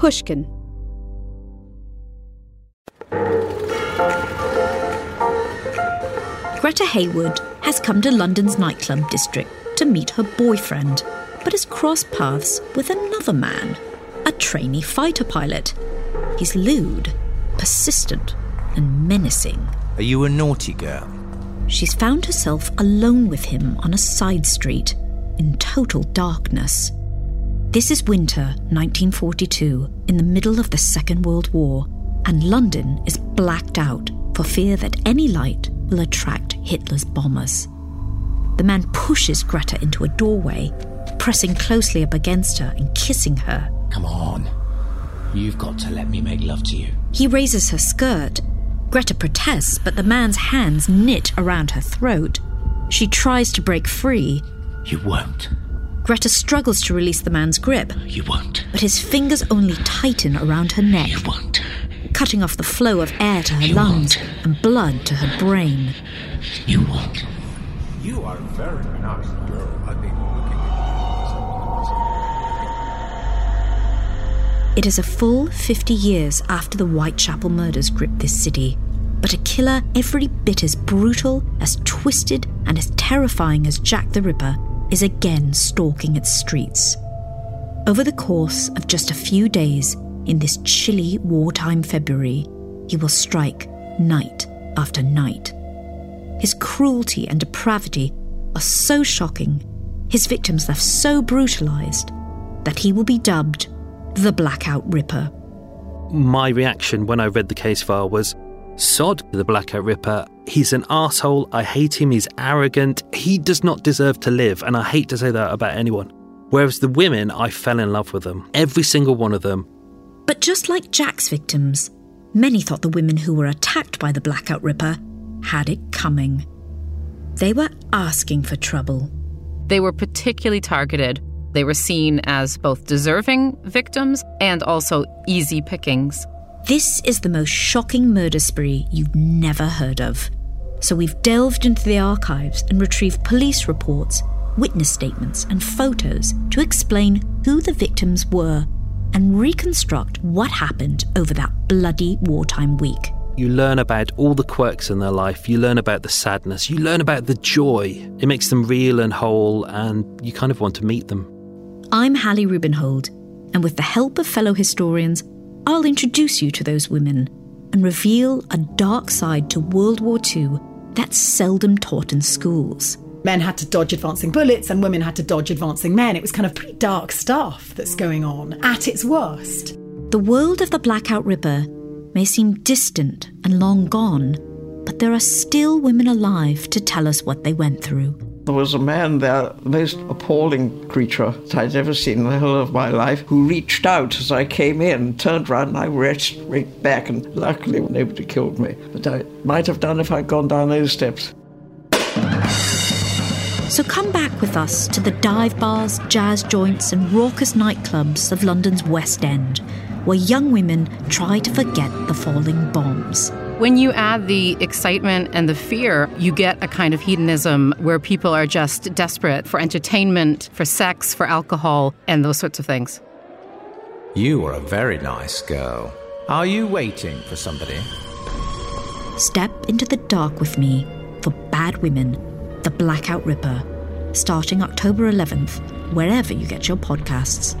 Pushkin. Greta Haywood has come to London's nightclub district to meet her boyfriend, but has crossed paths with another man, a trainee fighter pilot. He's lewd, persistent, and menacing. Are you a naughty girl? She's found herself alone with him on a side street in total darkness. This is winter 1942, in the middle of the Second World War, and London is blacked out for fear that any light will attract Hitler's bombers. The man pushes Greta into a doorway, pressing closely up against her and kissing her. Come on. You've got to let me make love to you. He raises her skirt. Greta protests, but the man's hands knit around her throat. She tries to break free. You won't. Greta struggles to release the man's grip. You won't. But his fingers only tighten around her neck. You won't. Cutting off the flow of air to her you lungs won't. and blood to her brain. You won't. You are very nice girl. I've been looking It is a full 50 years after the Whitechapel murders gripped this city, but a killer every bit as brutal, as twisted, and as terrifying as Jack the Ripper is again stalking its streets. Over the course of just a few days, in this chilly wartime February, he will strike night after night. His cruelty and depravity are so shocking, his victims left so brutalized, that he will be dubbed the Blackout Ripper. My reaction when I read the case file was Sod, the Blackout Ripper. He's an asshole. I hate him. He's arrogant. He does not deserve to live. And I hate to say that about anyone. Whereas the women, I fell in love with them. Every single one of them. But just like Jack's victims, many thought the women who were attacked by the Blackout Ripper had it coming. They were asking for trouble. They were particularly targeted. They were seen as both deserving victims and also easy pickings. This is the most shocking murder spree you've never heard of. So we've delved into the archives and retrieved police reports, witness statements, and photos to explain who the victims were and reconstruct what happened over that bloody wartime week. You learn about all the quirks in their life. You learn about the sadness. You learn about the joy. It makes them real and whole, and you kind of want to meet them. I'm Hallie Rubenhold, and with the help of fellow historians, I'll introduce you to those women and reveal a dark side to World War II that's seldom taught in schools. Men had to dodge advancing bullets and women had to dodge advancing men. It was kind of pretty dark stuff that's going on at its worst. The world of the Blackout Ripper may seem distant and long gone, but there are still women alive to tell us what they went through. There was a man there, the most appalling creature I'd ever seen in the whole of my life, who reached out as I came in, turned round, and I reached right back, and luckily nobody killed me. But I might have done if I'd gone down those steps. So So come back with us to the dive bars, jazz joints, and raucous nightclubs of London's West End, where young women try to forget the falling bombs. When you add the excitement and the fear, you get a kind of hedonism where people are just desperate for entertainment, for sex, for alcohol, and those sorts of things. You are a very nice girl. Are you waiting for somebody? Step into the dark with me for Bad Women, The Blackout Ripper, starting October 11th, wherever you get your podcasts.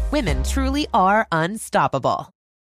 women truly are unstoppable.